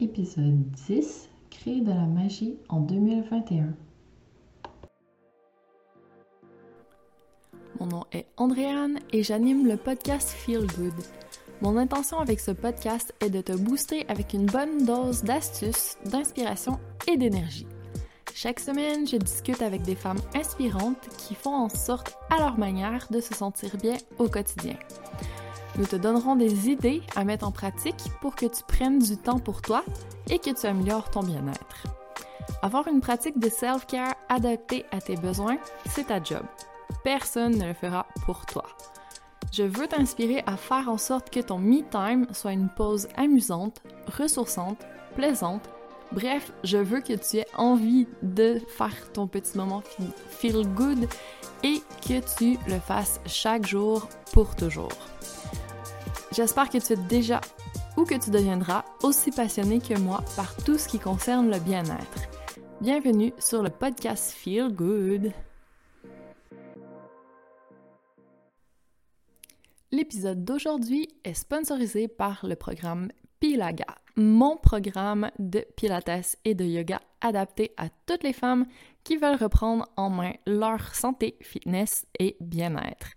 Épisode 10 Créer de la magie en 2021. Mon nom est Andréane et j'anime le podcast Feel Good. Mon intention avec ce podcast est de te booster avec une bonne dose d'astuces, d'inspiration et d'énergie. Chaque semaine, je discute avec des femmes inspirantes qui font en sorte à leur manière de se sentir bien au quotidien. Nous te donnerons des idées à mettre en pratique pour que tu prennes du temps pour toi et que tu améliores ton bien-être. Avoir une pratique de self-care adaptée à tes besoins, c'est ta job. Personne ne le fera pour toi. Je veux t'inspirer à faire en sorte que ton me-time soit une pause amusante, ressourçante, plaisante Bref, je veux que tu aies envie de faire ton petit moment feel good et que tu le fasses chaque jour pour toujours. J'espère que tu es déjà ou que tu deviendras aussi passionné que moi par tout ce qui concerne le bien-être. Bienvenue sur le podcast Feel Good. L'épisode d'aujourd'hui est sponsorisé par le programme Pilaga, mon programme de Pilates et de yoga adapté à toutes les femmes qui veulent reprendre en main leur santé, fitness et bien-être.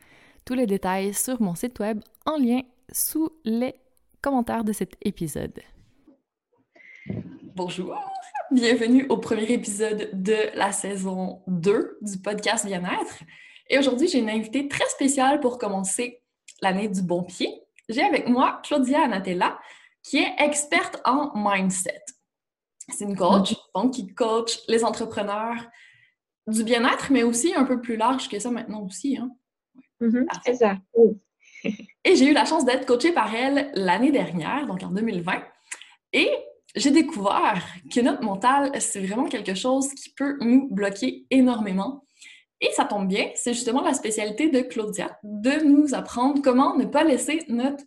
Tous les détails sur mon site web en lien sous les commentaires de cet épisode. Bonjour, bienvenue au premier épisode de la saison 2 du podcast Bien-être. Et aujourd'hui, j'ai une invitée très spéciale pour commencer l'année du bon pied. J'ai avec moi Claudia Anatella, qui est experte en mindset. C'est une coach, donc qui coach les entrepreneurs du bien-être, mais aussi un peu plus large que ça maintenant aussi. Hein? Mm-hmm, c'est ça. Et j'ai eu la chance d'être coachée par elle l'année dernière, donc en 2020. Et j'ai découvert que notre mental, c'est vraiment quelque chose qui peut nous bloquer énormément. Et ça tombe bien, c'est justement la spécialité de Claudia, de nous apprendre comment ne pas laisser notre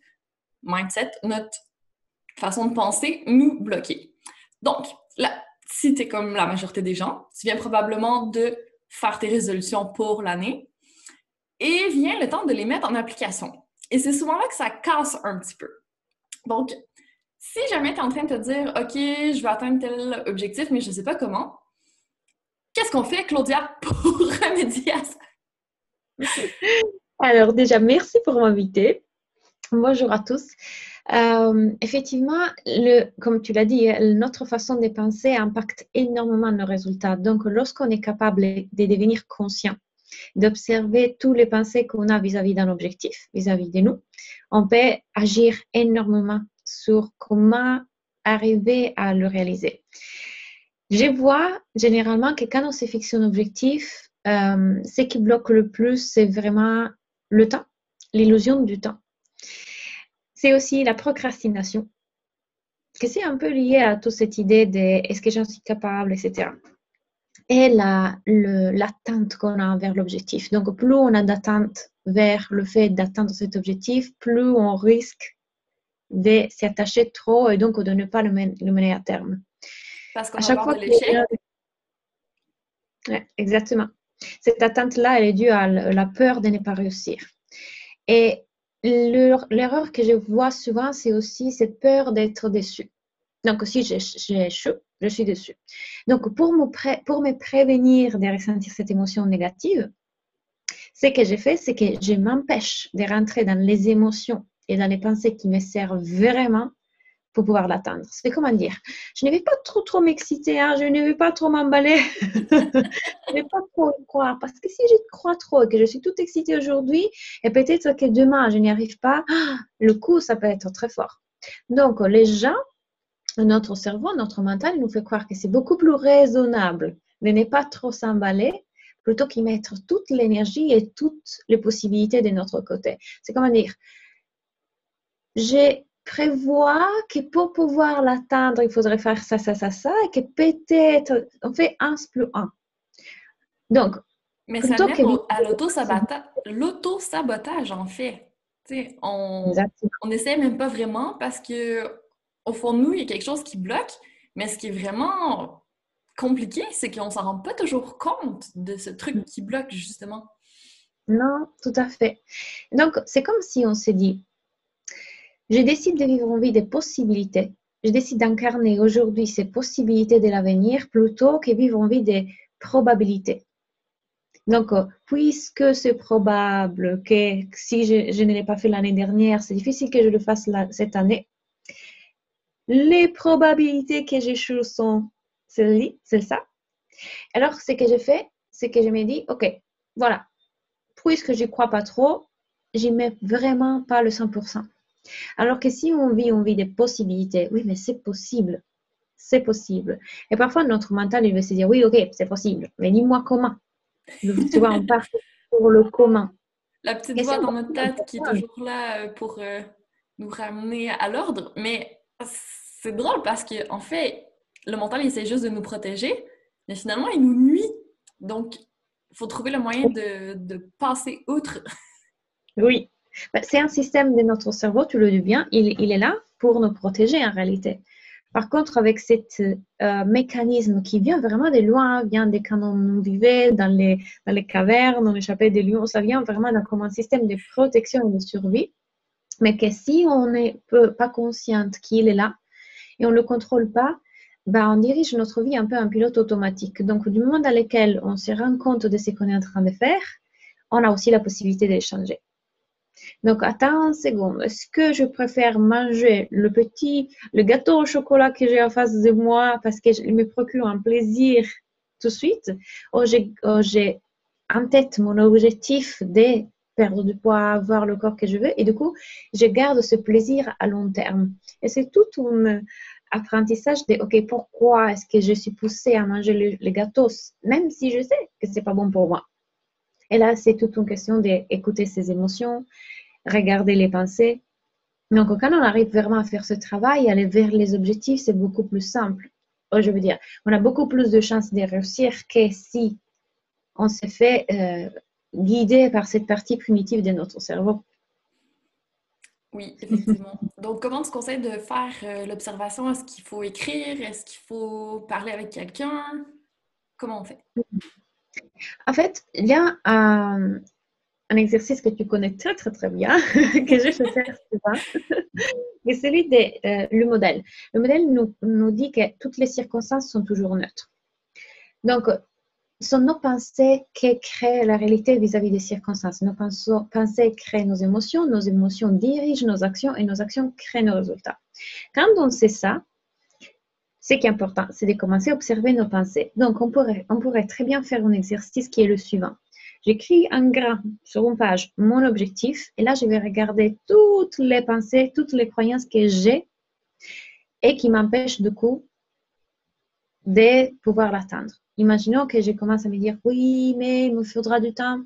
mindset, notre façon de penser nous bloquer. Donc, là, si tu es comme la majorité des gens, tu viens probablement de faire tes résolutions pour l'année et vient le temps de les mettre en application. Et c'est souvent là que ça casse un petit peu. Donc, si jamais tu es en train de te dire, OK, je vais atteindre tel objectif, mais je ne sais pas comment, qu'est-ce qu'on fait, Claudia, pour remédier à ça? Alors, déjà, merci pour m'inviter. Bonjour à tous. Euh, effectivement, comme tu l'as dit, notre façon de penser impacte énormément nos résultats. Donc, lorsqu'on est capable de devenir conscient, d'observer tous les pensées qu'on a vis-à-vis d'un objectif, vis-à-vis de nous, on peut agir énormément sur comment arriver à le réaliser. Je vois généralement que quand on se fixe un objectif, euh, ce qui bloque le plus, c'est vraiment le temps, l'illusion du temps c'est aussi la procrastination, que c'est un peu lié à toute cette idée de est-ce que j'en suis capable, etc. Et l'attente qu'on a vers l'objectif. Donc, plus on a d'attente vers le fait d'atteindre cet objectif, plus on risque de s'attacher trop et donc de ne pas le, mener, à terme. Parce qu'on a chaque fois de l'échec. exactement. Cette attente-là, elle est due à la peur de ne pas réussir. Et L'erreur que je vois souvent, c'est aussi cette peur d'être déçu. Donc, si j'échoue, je suis déçu. Donc, pour me, prévenir de ressentir cette émotion négative, ce que j'ai fait, c'est que je m'empêche de rentrer dans les émotions et dans les pensées qui me servent vraiment pour pouvoir l'atteindre. C'est comment dire? Je ne vais pas trop trop m'exciter, hein, je ne vais pas trop m'emballer, je ne vais pas trop croire. Parce que si je crois trop et que je suis toute excitée aujourd'hui, et peut-être que demain je n'y arrive pas, le coup, ça peut être très fort. Donc, les gens, notre cerveau, notre mental, nous fait croire que c'est beaucoup plus raisonnable de ne pas trop s'emballer plutôt qu'y mettre toute l'énergie et toutes les possibilités de notre côté. C'est comment dire j'ai prévoit que pour pouvoir l'atteindre, il faudrait faire ça, ça, ça, ça, et que peut-être on fait 1 plus 1. Donc, mais ça mène que... à l'auto-sabotage, en fait. on n'essaie même pas vraiment parce que au fond de nous, il y a quelque chose qui bloque, mais ce qui est vraiment compliqué, c'est qu'on ne s'en rend pas toujours compte de ce truc mm. qui bloque, justement. Non, tout à fait. Donc, c'est comme si on s'est dit, je décide de vivre en vie des possibilités je décide d'incarner aujourd'hui ces possibilités de l'avenir plutôt que vivre en vie des probabilités. Donc, euh, puisque c'est probable que si je, ne l'ai pas fait l'année dernière, c'est difficile que je le fasse cette année, les probabilités que j'échoue sont celles c'est ça. Alors, ce que je fais, c'est que je me dis, OK, voilà, puisque je crois pas trop, j'y mets vraiment pas le 100%. Alors que si on vit, on vit des possibilités, oui, mais c'est possible. C'est possible. Et parfois, notre mental, il veut se dire, oui, ok, c'est possible, mais dis-moi comment. Tu vois, on part pour le comment. La petite voix dans notre tête qui est toujours là euh, pour euh, nous ramener à l'ordre, mais c'est drôle parce qu'en en fait, le mental, essaie juste de nous protéger, mais finalement, il nous nuit. Donc, il faut trouver le moyen de, de passer outre. Oui, bah, c'est un système de notre cerveau, tu le dis bien, il, il, est là pour nous protéger en réalité. Par contre, avec ce euh, mécanisme qui vient vraiment de loin, vient des quand on vivait dans les, dans les cavernes, on échappait des lions, ça vient vraiment comme un système de protection et de survie, mais que si on n'est pas consciente qu'il est là et on ne le contrôle pas, bah, on dirige notre vie un peu en pilote automatique. Donc, du moment dans lequel on se rend compte de ce qu'on est en train de faire, on a aussi la possibilité de changer. Donc, attends une seconde. Est-ce que je préfère manger le petit, le gâteau au chocolat que j'ai en face de moi parce qu'il me procure un plaisir tout de suite ou j'ai en tête mon objectif de perdre du poids, avoir le corps que je veux et du coup, je garde ce plaisir à long terme. Et c'est tout un apprentissage de, OK, pourquoi est-ce que je suis poussée à manger le, le gâteau, même si je sais que c'est pas bon pour moi. Et là, c'est toute une question d'écouter ses émotions, regarder les pensées. Donc, quand on arrive vraiment à faire ce travail, aller vers les objectifs, c'est beaucoup plus simple. Oh, je veux dire, on a beaucoup plus de chances de réussir que si on se fait euh, guider par cette partie primitive de notre cerveau. Oui, effectivement. Donc, comment tu conseilles de faire euh, l'observation? Est-ce qu'il faut écrire? Est-ce qu'il faut parler avec quelqu'un? Comment on fait? En fait, il y a un, exercice que tu connais très, très, très bien, que je fais faire souvent, c'est celui du euh, modèle. Le modèle nous, nous dit que toutes les circonstances sont toujours neutres. Donc, sont nos pensées qui créent la réalité vis-à-vis des circonstances. Nos pensées créent nos émotions, nos émotions dirigent nos actions et nos actions créent nos résultats. Quand on sait ça, ce qui est important, c'est de commencer à observer nos pensées. Donc, on pourrait, on pourrait très bien faire un exercice qui est le suivant. J'écris en grand sur une page mon objectif et là, je vais regarder toutes les pensées, toutes les croyances que j'ai et qui m'empêchent du coup de pouvoir l'atteindre. Imaginons que je commence à me dire oui, mais il me faudra du temps,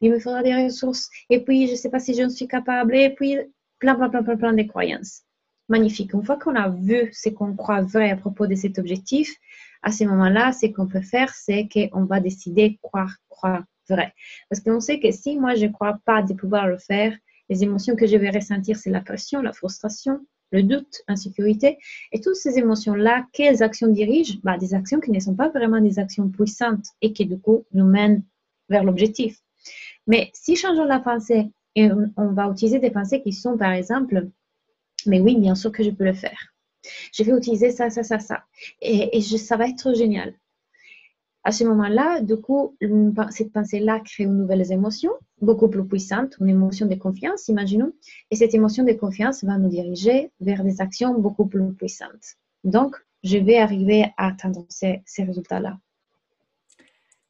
il me faudra des ressources, et puis je ne sais pas si je suis capable, et puis plein, plein, plein, plein, plein de croyances magnifique. Une fois qu'on a vu ce qu'on croit vrai à propos de cet objectif, à ce moment-là, ce qu'on peut faire, c'est qu'on va décider croire, croire vrai. Parce qu'on sait que si moi, je ne crois pas de pouvoir le faire, les émotions que je vais ressentir, c'est la pression, la frustration, le doute, l'insécurité. Et toutes ces émotions-là, quelles actions dirigent? Bah, Des actions qui ne sont pas vraiment des actions puissantes et qui, du coup, nous mènent vers l'objectif. Mais si changeons la pensée et on va utiliser des pensées qui sont, par exemple, mais oui, bien sûr que je peux le faire. Je vais utiliser ça, ça, ça, ça. Et, ça va être génial. À ce moment-là, du coup, cette pensée-là crée une nouvelle émotion, beaucoup plus puissante, une émotion de confiance, imaginons. Et cette émotion de confiance va nous diriger vers des actions beaucoup plus puissantes. Donc, je vais arriver à atteindre ces, résultats-là.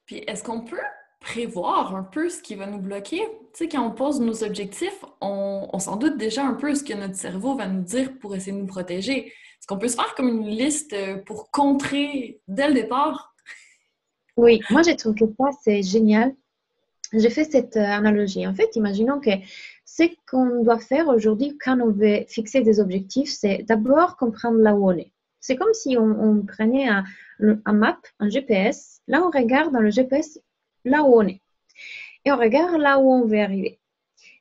Puis, est-ce qu'on peut prévoir un peu ce qui va nous bloquer? Tu sais, quand on pose nos objectifs, on, on s'en doute déjà un peu ce que notre cerveau va nous dire pour essayer de nous protéger. Est-ce qu'on peut se faire comme une liste euh, pour contrer dès le départ? Oui, moi j'ai trouvé que ça, c'est génial. J'ai fait cette euh, analogie. En fait, imaginons que ce qu'on doit faire aujourd'hui quand on veut fixer des objectifs, c'est d'abord comprendre là où on est. C'est comme si on, prenait un, map, un GPS. Là, on regarde dans le GPS là où on est. Et on regarde là où on veut arriver.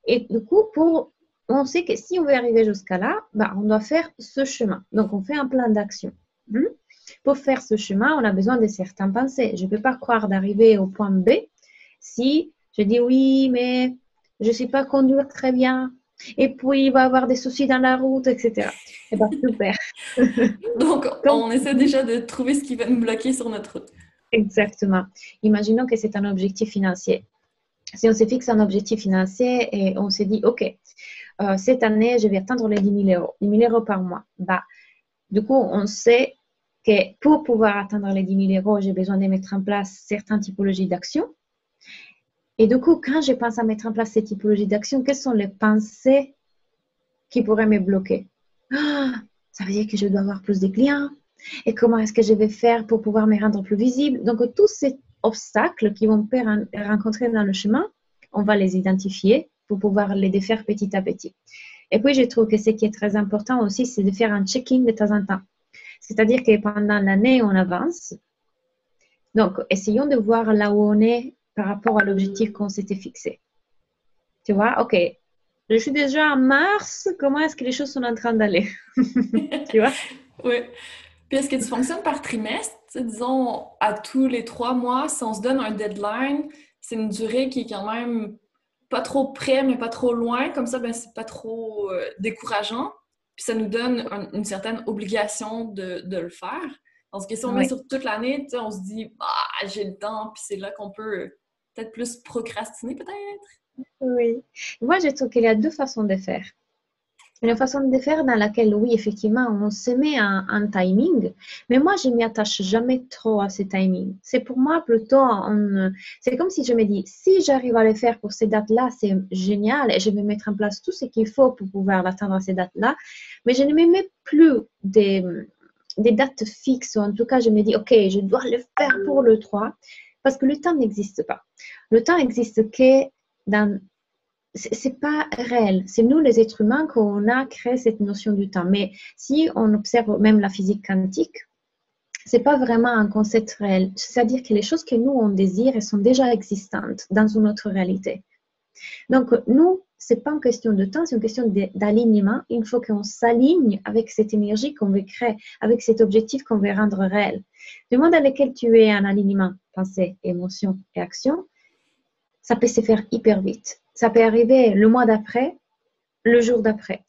Et du coup, pour, on sait que si on veut arriver jusqu'à là, bah, on doit faire ce chemin. Donc, on fait un plan d'action. Hmm? Pour faire ce chemin, on a besoin de certaines pensées. Je ne peux pas croire d'arriver au point B si je dis oui, mais je ne sais pas conduire très bien. Et puis, il va avoir des soucis dans la route, etc. Et bien, super. Donc, on essaie déjà de trouver ce qui va nous bloquer sur notre route. Exactement. Imaginons que c'est un objectif financier. Si on se fixe un objectif financier et on se dit, OK, euh, cette année, je vais atteindre les 10 000 euros, 10 000 euros par mois. Bah, du coup, on sait que pour pouvoir atteindre les 10 000 euros, j'ai besoin de mettre en place certaines typologies d'actions. Et du coup, quand je pense à mettre en place ces typologies d'actions, quelles sont les pensées qui pourraient me bloquer? Ah, Ça veut dire que je dois avoir plus de clients. Et comment est-ce que je vais faire pour pouvoir me rendre plus visible? Donc, tous ces obstacles qui vont rencontrer dans le chemin, on va les identifier pour pouvoir les défaire petit à petit. Et puis, je trouve que ce qui est très important aussi, c'est de faire un check-in de temps en temps. C'est-à-dire que pendant l'année, on avance. Donc, essayons de voir là où on est par rapport à l'objectif qu'on s'était fixé. Tu vois, OK, je suis déjà en mars, comment est-ce que les choses sont en train d'aller? tu vois? Oui. Puis est-ce que tu fonctionnes par trimestre? disons, à tous les trois mois, si on se donne un deadline, c'est une durée qui est quand même pas trop près, mais pas trop loin. Comme ça, ben, c'est pas trop euh, décourageant. Puis ça nous donne une certaine obligation de, le faire. Parce que si on met sur toute l'année, on se dit, ah, j'ai le temps, puis c'est là qu'on peut peut-être plus procrastiner, peut-être. Oui. Moi, je trouve qu'il y a deux façons de faire une façon de faire dans laquelle, oui, effectivement, on se met un, timing, mais moi, je m'y attache jamais trop à ce timing. C'est pour moi plutôt, c'est comme si je me dis, si j'arrive à le faire pour ces dates-là, c'est génial et je vais mettre en place tout ce qu'il faut pour pouvoir l'atteindre à ces dates-là, mais je ne me mets plus des, des dates fixes, ou en tout cas, je me dis, OK, je dois le faire pour le 3, parce que le temps n'existe pas. Le temps n'existe que dans c'est pas réel. C'est nous, les êtres humains, qu'on a créé cette notion du temps. Mais si on observe même la physique quantique, c'est pas vraiment un concept réel. C'est-à-dire que les choses que nous, on désire, sont déjà existantes dans une autre réalité. Donc, nous, c'est pas une question de temps, c'est une question d'alignement. Il faut qu'on s'aligne avec cette énergie qu'on veut créer, avec cet objectif qu'on veut rendre réel. Du monde dans lequel tu es en alignement, pensée, émotion et action, ça peut se faire hyper vite. Ça peut arriver le mois d'après, le jour d'après.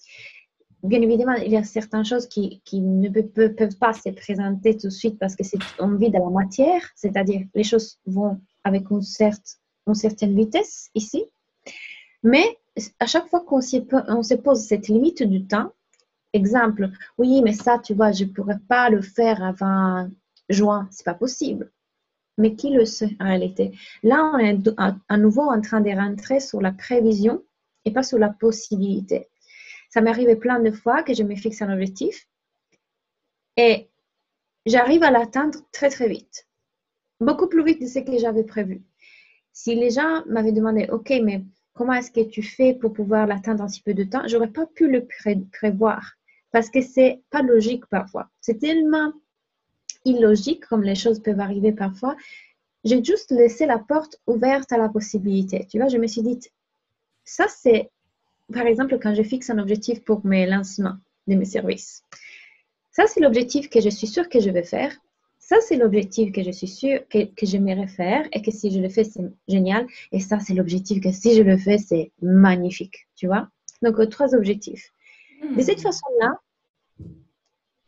Bien évidemment, il y a certaines choses qui, ne peuvent, pas se présenter tout de suite parce que c'est on vit dans la matière, c'est-à-dire les choses vont avec une, certaine vitesse ici. Mais à chaque fois qu'on se pose cette limite du temps, exemple, oui, mais ça, tu vois, je ne pourrais pas le faire avant juin, c'est pas possible mais qui le sait en réalité? Là, on est à nouveau en train de rentrer sur la prévision et pas sur la possibilité. Ça m'est arrivé plein de fois que je me fixe un objectif et j'arrive à l'atteindre très très vite, beaucoup plus vite de ce que j'avais prévu. Si les gens m'avaient demandé, OK, mais comment est-ce que tu fais pour pouvoir l'atteindre en si peu de temps, j'aurais pas pu le prévoir parce que c'est pas logique parfois. C'est tellement illogique comme les choses peuvent arriver parfois, j'ai juste laissé la porte ouverte à la possibilité. Tu vois, je me suis dit, ça c'est, par exemple, quand je fixe un objectif pour mes lancements de mes services. Ça, c'est l'objectif que je suis sûre que je vais faire. Ça, c'est l'objectif que je suis sûre que, que j'aimerais faire et que si je le fais, c'est génial. Et ça, c'est l'objectif que si je le fais, c'est magnifique. Tu vois? Donc, trois objectifs. De cette hmm. façon-là,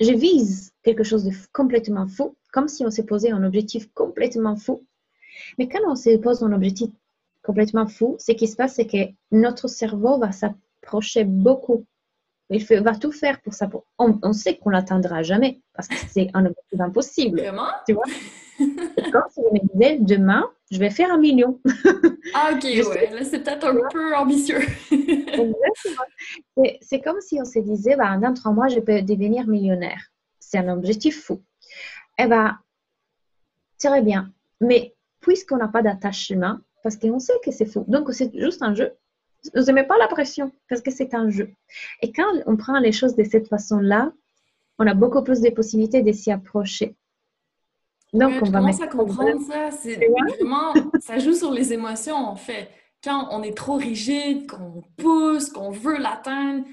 je vise quelque chose de complètement faux, comme si on s'est posé un objectif complètement faux. Mais quand on se pose un objectif complètement fou, ce qui se passe, c'est que notre cerveau va s'approcher beaucoup. Il va tout faire pour ça. On, sait qu'on l'atteindra jamais parce que c'est un objectif impossible. Vraiment? Tu vois? Comme si je me disais, demain, je vais faire un million. ah, ok, ouais. Là, c'est peut-être un peu ambitieux. Exactement. C'est comme si on se disait, bah, dans trois mois, je peux devenir millionnaire. C'est un objectif fou. Eh bien, très bien. Mais puisqu'on n'a pas d'attachement, parce qu'on sait que c'est fou, donc c'est juste un jeu. Ne vous pas la pression parce que c'est un jeu. Et quand on prend les choses de cette façon-là, on a beaucoup plus de possibilités de s'y approcher. Donc, on va commence à comprendre ça. C'est vraiment, ça joue sur les émotions, en fait. Quand on est trop rigide, qu'on pousse, qu'on veut l'atteindre,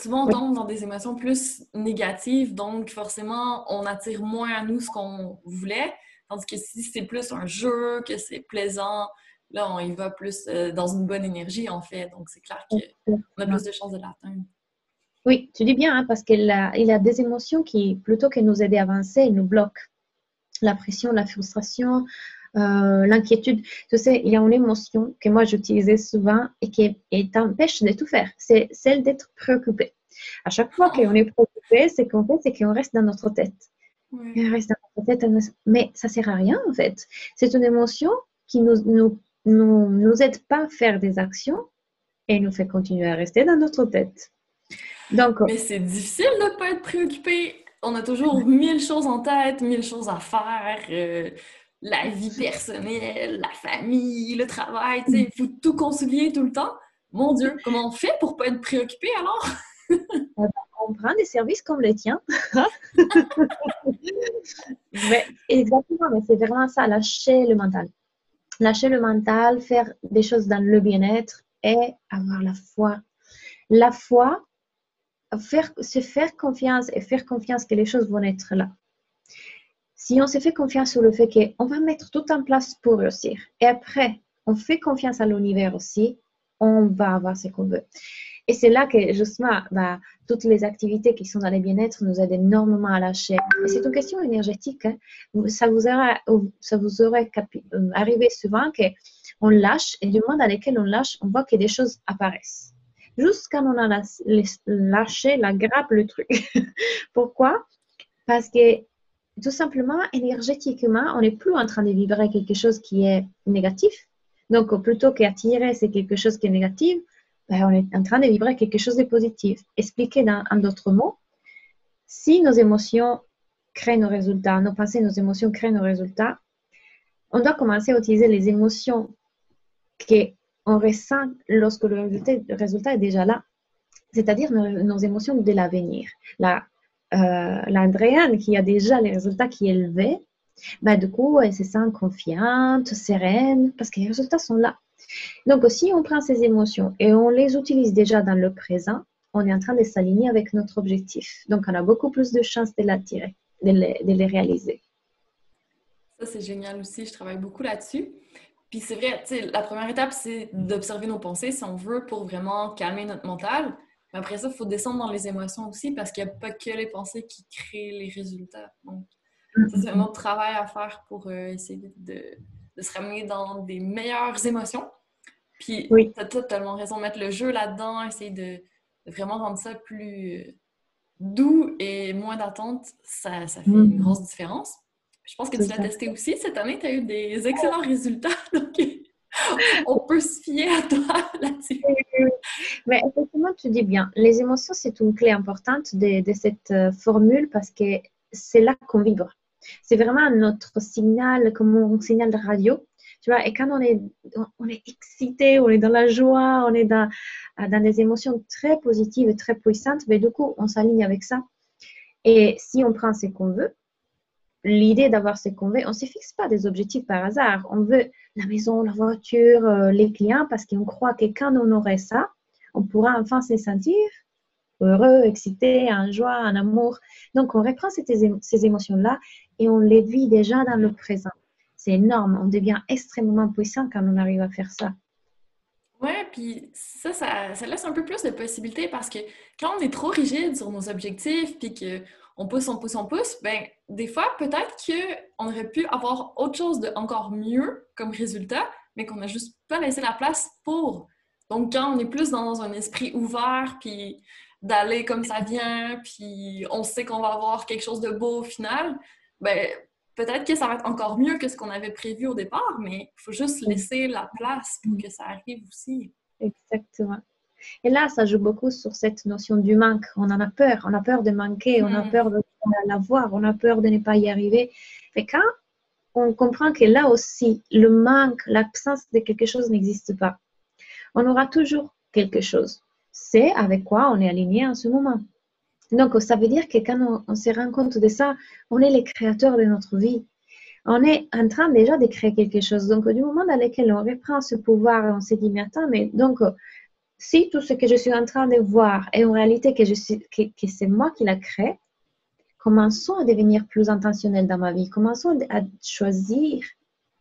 souvent on tombe dans des émotions plus négatives, donc forcément, on attire moins à nous ce qu'on voulait. Tandis que si c'est plus un jeu, que c'est plaisant, là, on y va plus euh, dans une bonne énergie, en fait. Donc, c'est clair qu'on a plus de chances de l'atteindre. Oui, tu dis bien, hein, parce qu'il a, il a des émotions qui, plutôt que nous aider à avancer, nous bloquent. La pression, la frustration, euh, l'inquiétude. Tu sais, il y a une émotion que moi j'utilisais souvent et qui t'empêche de tout faire. C'est celle d'être préoccupé. À chaque fois qu'on est préoccupé, c'est qu'en fait, c'est qu'on reste dans notre tête. On reste dans notre tête, mais ça sert à rien en fait. C'est une émotion qui nous, nous, nous, nous aide pas à faire des actions et nous fait continuer à rester dans notre tête. Donc, mais c'est difficile de ne pas être préoccupé. On a toujours mille choses en tête, mille choses à faire. Euh, la vie personnelle, la famille, le travail, il faut tout concilier tout le temps. Mon Dieu, comment on fait pour pas être préoccupé alors? on prend des services comme les tiens. exactement, mais c'est vraiment ça, lâcher le mental. Lâcher le mental, faire des choses dans le bien-être et avoir la foi. La foi, faire, se faire confiance et faire confiance que les choses vont être là si on se fait confiance sur le fait qu'on va mettre tout en place pour réussir, et après, on fait confiance à l'univers aussi, on va avoir ce qu'on veut. Et c'est là que justement, bah, toutes les activités qui sont dans le bien-être nous aident énormément à lâcher. Et c'est une question énergétique. Hein. Ça vous aurait, ça vous aurait euh, arrivé souvent qu'on lâche et du moment dans lequel on lâche, on voit que des choses apparaissent. Juste quand on a lâché la grappe, le truc. Pourquoi? Parce que tout simplement, énergétiquement, on n'est plus en train de vibrer quelque chose qui est négatif. Donc, plutôt qu'attirer, c'est quelque chose qui est négatif, ben, on est en train de vibrer quelque chose de positif. Expliquer dans, en d'autres mots, si nos émotions créent nos résultats, nos pensées, nos émotions créent nos résultats, on doit commencer à utiliser les émotions qu'on ressent lorsque le résultat, est déjà là, c'est-à-dire nos, émotions de l'avenir. La euh, l'Andréane qui a déjà les résultats qui élevés, bah, du coup, elle se sent confiante, sereine, parce que les résultats sont là. Donc, si on prend ces émotions et on les utilise déjà dans le présent, on est en train de s'aligner avec notre objectif. Donc, on a beaucoup plus de chances de l'attirer, de, de les, réaliser. Ça, c'est génial aussi. Je travaille beaucoup là-dessus. Puis c'est vrai, la première étape, c'est d'observer nos pensées si on veut pour vraiment calmer notre mental après ça, il faut descendre dans les émotions aussi parce qu'il n'y a pas que les pensées qui créent les résultats. Donc, c'est un autre travail à faire pour euh, essayer de, se ramener dans des meilleures émotions. Puis, tu as totalement raison, mettre le jeu là-dedans, essayer de, vraiment rendre ça plus euh, doux et moins d'attente, ça, ça, fait une mm-hmm. grosse différence. Je pense que tu l'as testé aussi. Cette année, tu as eu des excellents résultats. Donc, on peut se fier à toi là-dessus. Mais effectivement, tu dis bien, les émotions, c'est une clé importante de, cette euh, formule parce que c'est là qu'on vibre. C'est vraiment notre signal, comme un signal de radio. Tu vois, et quand on est, on est excité, on est dans la joie, on est dans, dans des émotions très positives et très puissantes, mais du coup, on s'aligne avec ça. Et si on prend ce qu'on veut, l'idée d'avoir ces convés, on ne se fixe pas des objectifs par hasard. On veut la maison, la voiture, euh, les clients, parce qu'on croit que quand on aurait ça, on pourra enfin se sentir heureux, excité, en joie, en amour. Donc, on reprend ces, émotions-là et on les vit déjà dans le présent. C'est énorme. On devient extrêmement puissant quand on arrive à faire ça. Ouais, puis ça, ça, ça, laisse un peu plus de possibilités parce que quand on est trop rigide sur nos objectifs, puis que on pousse, on pousse, on pousse, ben, des fois, peut-être qu'on aurait pu avoir autre chose de encore mieux comme résultat, mais qu'on n'a juste pas laissé la place pour. Donc, quand on est plus dans un esprit ouvert, puis d'aller comme ça vient, puis on sait qu'on va avoir quelque chose de beau au final, ben, peut-être que ça va être encore mieux que ce qu'on avait prévu au départ, mais il faut juste laisser la place pour que ça arrive aussi. Exactement. Et là, ça joue beaucoup sur cette notion du manque. On en a peur, on a peur de manquer, on a mm. peur de l'avoir, on a peur de ne pas y arriver. Mais quand on comprend que là aussi, le manque, l'absence de quelque chose n'existe pas, on aura toujours quelque chose. C'est avec quoi on est aligné en ce moment. Donc, ça veut dire que quand on, on se rend compte de ça, on est les créateurs de notre vie on est en train déjà de créer quelque chose. Donc, du moment dans lequel on reprend ce pouvoir, on se dit, mais attends, mais donc, si tout ce que je suis en train de voir est en réalité que, que, c'est moi qui la crée, commençons à devenir plus intentionnel dans ma vie. Commençons à choisir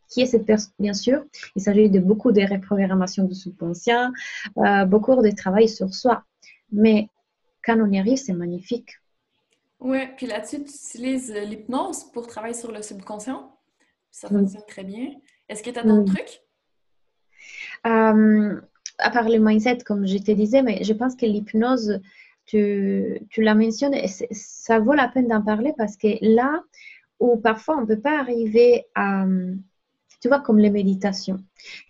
Qui est cette personne Bien sûr, il s'agit de beaucoup de reprogrammation du subconscient, euh, beaucoup de travail sur soi. Mais quand on y arrive, c'est magnifique. Oui, puis là-dessus, tu utilises l'hypnose pour travailler sur le subconscient. Ça fonctionne très bien. Est-ce que tu as d'autres trucs? Euh, à part le mindset, comme je te disais, mais je pense que l'hypnose, tu, tu la mentionnes, et ça vaut la peine d'en parler parce que là où parfois on ne peut pas arriver à, tu vois, comme les méditations.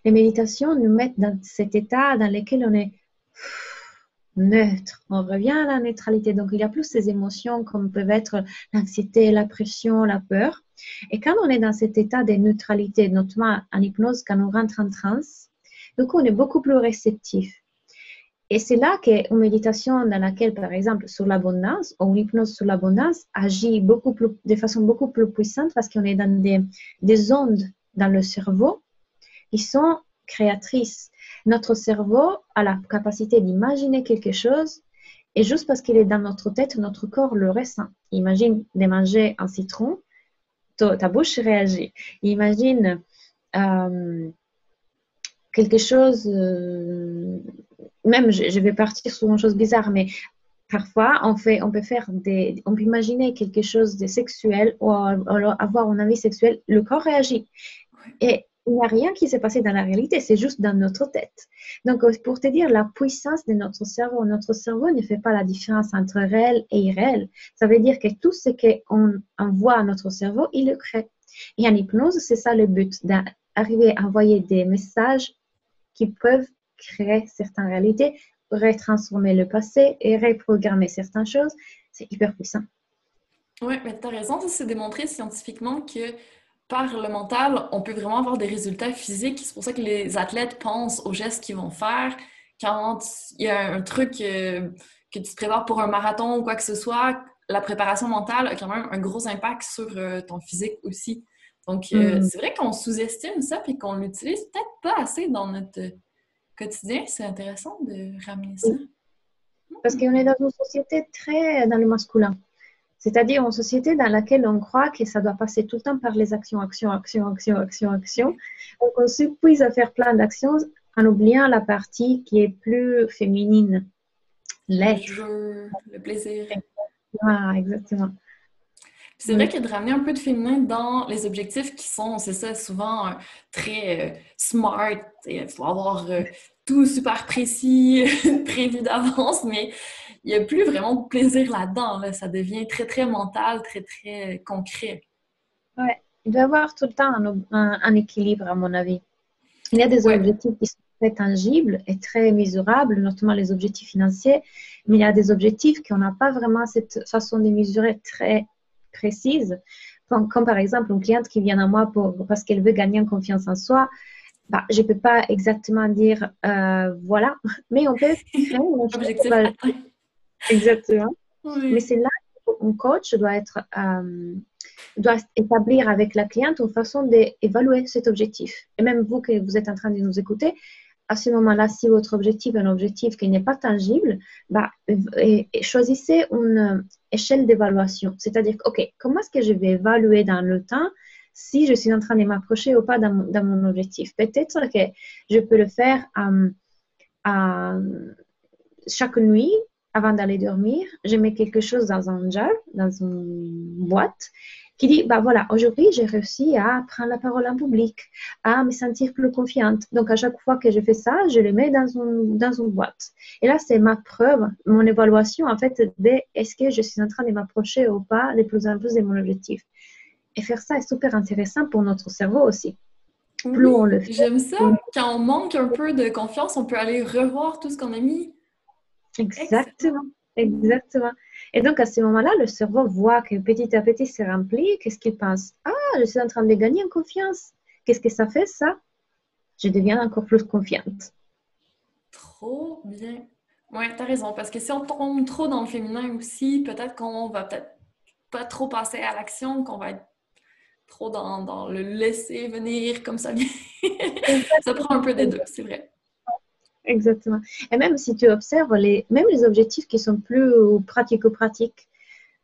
Les méditations nous mettent dans cet état dans lequel on est neutre. On revient à la neutralité. Donc, il y a plus ces émotions comme peuvent être l'anxiété, la pression, la peur. Et quand on est dans cet état de neutralité, notamment en hypnose, quand on rentre en transe, du coup, on est beaucoup plus réceptif. Et c'est là qu'une méditation dans laquelle, par exemple, sur l'abondance, ou une hypnose sur l'abondance, agit beaucoup plus, de façon beaucoup plus puissante parce qu'on est dans des, des ondes dans le cerveau qui sont créatrices. Notre cerveau a la capacité d'imaginer quelque chose et juste parce qu'il est dans notre tête, notre corps le ressent. Imagine de manger un citron, ta bouche réagit. Imagine euh, quelque chose, euh, même je, vais partir sur une chose bizarre, mais parfois on, fait, on peut faire des, on peut imaginer quelque chose de sexuel ou avoir un avis sexuel, le corps réagit. Et il n'y a rien qui s'est passé dans la réalité, c'est juste dans notre tête. Donc, pour te dire la puissance de notre cerveau, notre cerveau ne fait pas la différence entre réel et irréel. Ça veut dire que tout ce qu'on envoie à notre cerveau, il le crée. Et en hypnose, c'est ça le but, d'arriver à envoyer des messages qui peuvent créer certaines réalités, retransformer le passé et reprogrammer certaines choses. C'est hyper puissant. Oui, mais tu as raison, c'est démontré scientifiquement que par le mental, on peut vraiment avoir des résultats physiques. C'est pour ça que les athlètes pensent aux gestes qu'ils vont faire. Quand il y a un truc euh, que tu te prépares pour un marathon ou quoi que ce soit, la préparation mentale a quand même un gros impact sur euh, ton physique aussi. Donc, euh, mm. c'est vrai qu'on sous-estime ça et qu'on l'utilise peut-être pas assez dans notre quotidien. C'est intéressant de ramener ça. Parce qu'on est dans une société très dans le masculin. C'est-à-dire une société dans laquelle on croit que ça doit passer tout le temps par les actions, actions, actions, actions, actions, actions. Donc, on s'épuise à faire plein d'actions en oubliant la partie qui est plus féminine. L'être. Le plaisir. Ah, exactement. C'est vrai que de ramener un peu de féminin dans les objectifs qui sont, c'est ça, souvent euh, très euh, smart, il faut avoir euh, tout super précis, prévu d'avance, mais il n'y a plus vraiment de plaisir là-dedans. Ça devient très, très mental, très, très concret. Oui, il doit y avoir tout le temps un, équilibre, à mon avis. Il y a des objectifs qui sont très tangibles et très mesurables, notamment les objectifs financiers, mais il y a des objectifs qu'on n'a pas vraiment cette façon de mesurer très précise. Comme, par exemple une cliente qui vient à moi pour, parce qu'elle veut gagner en confiance en soi, bah, je ne peux pas exactement dire euh, voilà, mais on peut Exactement. Mais c'est là qu'un coach doit être euh, doit établir avec la cliente une façon d'évaluer cet objectif. Et même vous que vous êtes en train de nous écouter, à ce moment-là, si votre objectif est un objectif qui n'est pas tangible, bah, choisissez une échelle d'évaluation. C'est-à-dire, OK, comment est-ce que je vais évaluer dans le temps si je suis en train de m'approcher ou pas dans, mon objectif? Peut-être que je peux le faire euh, chaque nuit avant d'aller dormir. Je mets quelque chose dans un jar, dans une boîte qui dit, bah voilà, aujourd'hui, j'ai réussi à prendre la parole en public, à me sentir plus confiante. Donc, à chaque fois que je fais ça, je le mets dans une, dans une boîte. Et là, c'est ma preuve, mon évaluation, en fait, de est-ce que je suis en train de m'approcher ou pas de plus en plus de mon objectif. Et faire ça est super intéressant pour notre cerveau aussi. Plus on le fait. J'aime ça. Quand on manque un peu de confiance, on peut aller revoir tout ce qu'on a mis. Exactement. Exactement. Et donc, à ce moment-là, le cerveau voit que petit à petit c'est rempli. Qu'est-ce qu'il pense? Ah, je suis en train de gagner en confiance. Qu'est-ce que ça fait, ça? Je deviens encore plus confiante. Trop bien. Oui, tu as raison. Parce que si on tombe trop dans le féminin aussi, peut-être qu'on va peut-être pas trop passer à l'action, qu'on va être trop dans, dans le laisser venir comme ça vient. ça prend un peu des deux, c'est vrai. Exactement. Et même si tu observes, les, même les objectifs qui sont plus pratico-pratiques,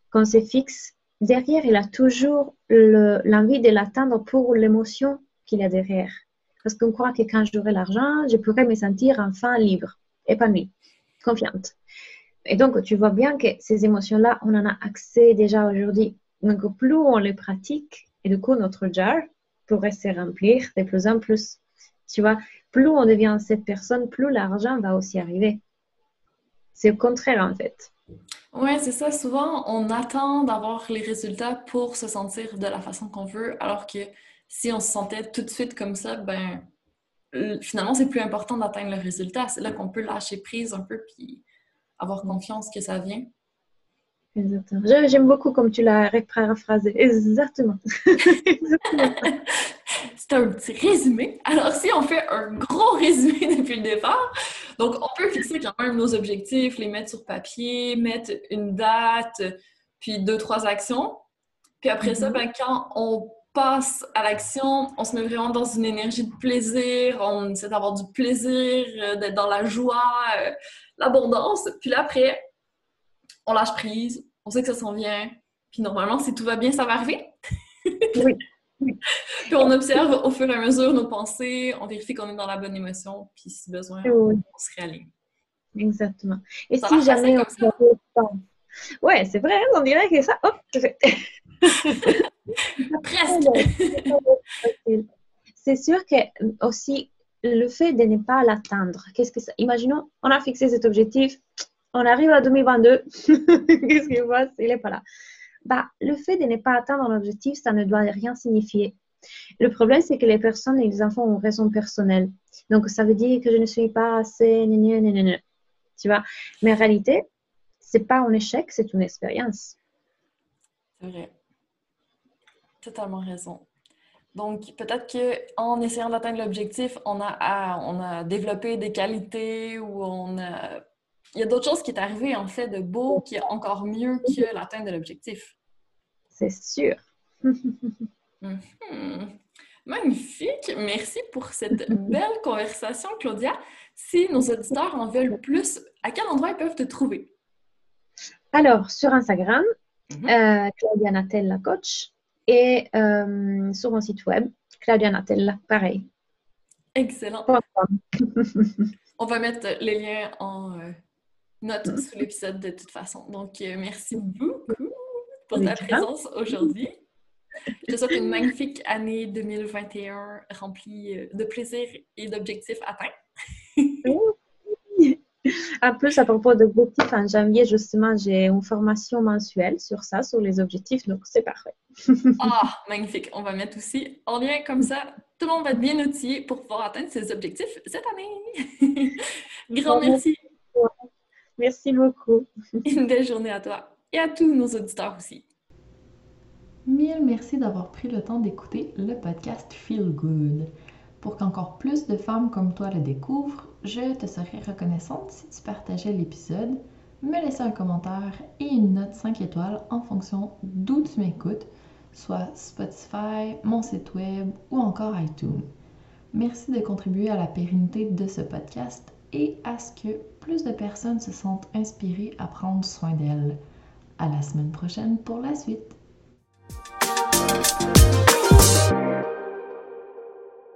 quand c'est fixe, derrière, il a toujours l'envie de l'atteindre pour l'émotion qu'il a derrière. Parce qu'on croit que quand j'aurai l'argent, je pourrai me sentir enfin libre, épanouie, confiante. Et donc, tu vois bien que ces émotions-là, on en a accès déjà aujourd'hui. Donc, plus on les pratique, et du coup, notre jar pourrait se remplir de plus en plus. Tu vois, plus on devient cette personne, plus l'argent va aussi arriver. C'est au contraire, en fait. Oui, c'est ça. Souvent, on attend d'avoir les résultats pour se sentir de la façon qu'on veut, alors que si on se sentait tout de suite comme ça, ben finalement, c'est plus important d'atteindre le résultat. C'est là qu'on peut lâcher prise un peu puis avoir confiance que ça vient. Exactement. J'aime beaucoup comme tu l'as paraphrasé. Exactement. c'est un petit résumé. Alors, si on fait un gros résumé depuis le départ, donc on peut fixer quand même nos objectifs, les mettre sur papier, mettre une date, puis deux, trois actions. Puis après ça, mm-hmm. ben, quand on passe à l'action, on se met vraiment dans une énergie de plaisir, on essaie d'avoir du plaisir, euh, d'être dans la joie, euh, l'abondance. Puis là, après, on lâche prise, on sait que ça s'en vient. Puis normalement, si tout va bien, ça va arriver. oui. puis on observe au fur et à mesure nos pensées, on vérifie qu'on est dans la bonne émotion, puis si besoin, on se réaligne. Exactement. Et si jamais on Ouais, c'est vrai, on dirait que ça, hop, je fais. Presque. c'est sûr que aussi le fait de ne pas l'atteindre, qu'est-ce que ça... Imaginons, on a fixé cet objectif, on arrive à 2022, qu'est-ce qu'il voit Il n'est pas là. Bah, le fait de ne pas atteindre l'objectif, ça ne doit rien signifier. Le problème, c'est que les personnes et les enfants ont raison personnelle. Donc, ça veut dire que je ne suis pas assez... Tu vois? Mais en réalité, c'est pas un échec, c'est une expérience. C'est vrai. Totalement raison. Donc, peut-être qu'en essayant d'atteindre l'objectif, on a, on a développé des qualités ou on a... Il y a d'autres choses qui est arrivé, en fait, de beau, qui est encore mieux que l'atteinte de l'objectif. C'est sûr. Mhm. Magnifique. Merci pour cette belle conversation, Claudia. Si nos auditeurs en veulent plus, à quel endroit ils peuvent te trouver? Alors, sur Instagram, euh, Claudia Natella Coach et euh, sur mon site web, Claudia Natella, pareil. Excellent. On va mettre les liens en euh, note sous l'épisode de toute façon. Donc, merci beaucoup pour ta présence aujourd'hui. Je te souhaite une magnifique année 2021 remplie de plaisir et d'objectifs atteints. En plus, à propos d'objectifs, en janvier, justement, j'ai une formation mensuelle sur ça, sur les objectifs, donc c'est parfait. ah, magnifique. On va mettre aussi en lien comme ça. Tout le monde va être bien outillé pour pouvoir atteindre ses objectifs cette année. Grand merci. Merci beaucoup. Une belle journée à toi et à tous nos auditeurs aussi. Mille merci d'avoir pris le temps d'écouter le podcast Feel Good. Pour qu'encore plus de femmes comme toi le découvrent, je te serais reconnaissante si tu partageais l'épisode, me laissais un commentaire et une note 5 étoiles en fonction d'où tu m'écoutes, soit Spotify, mon site web ou encore iTunes. Merci de contribuer à la pérennité de ce podcast et à ce que plus de personnes se sentent inspirées à prendre soin d'elles. À la semaine prochaine pour la suite.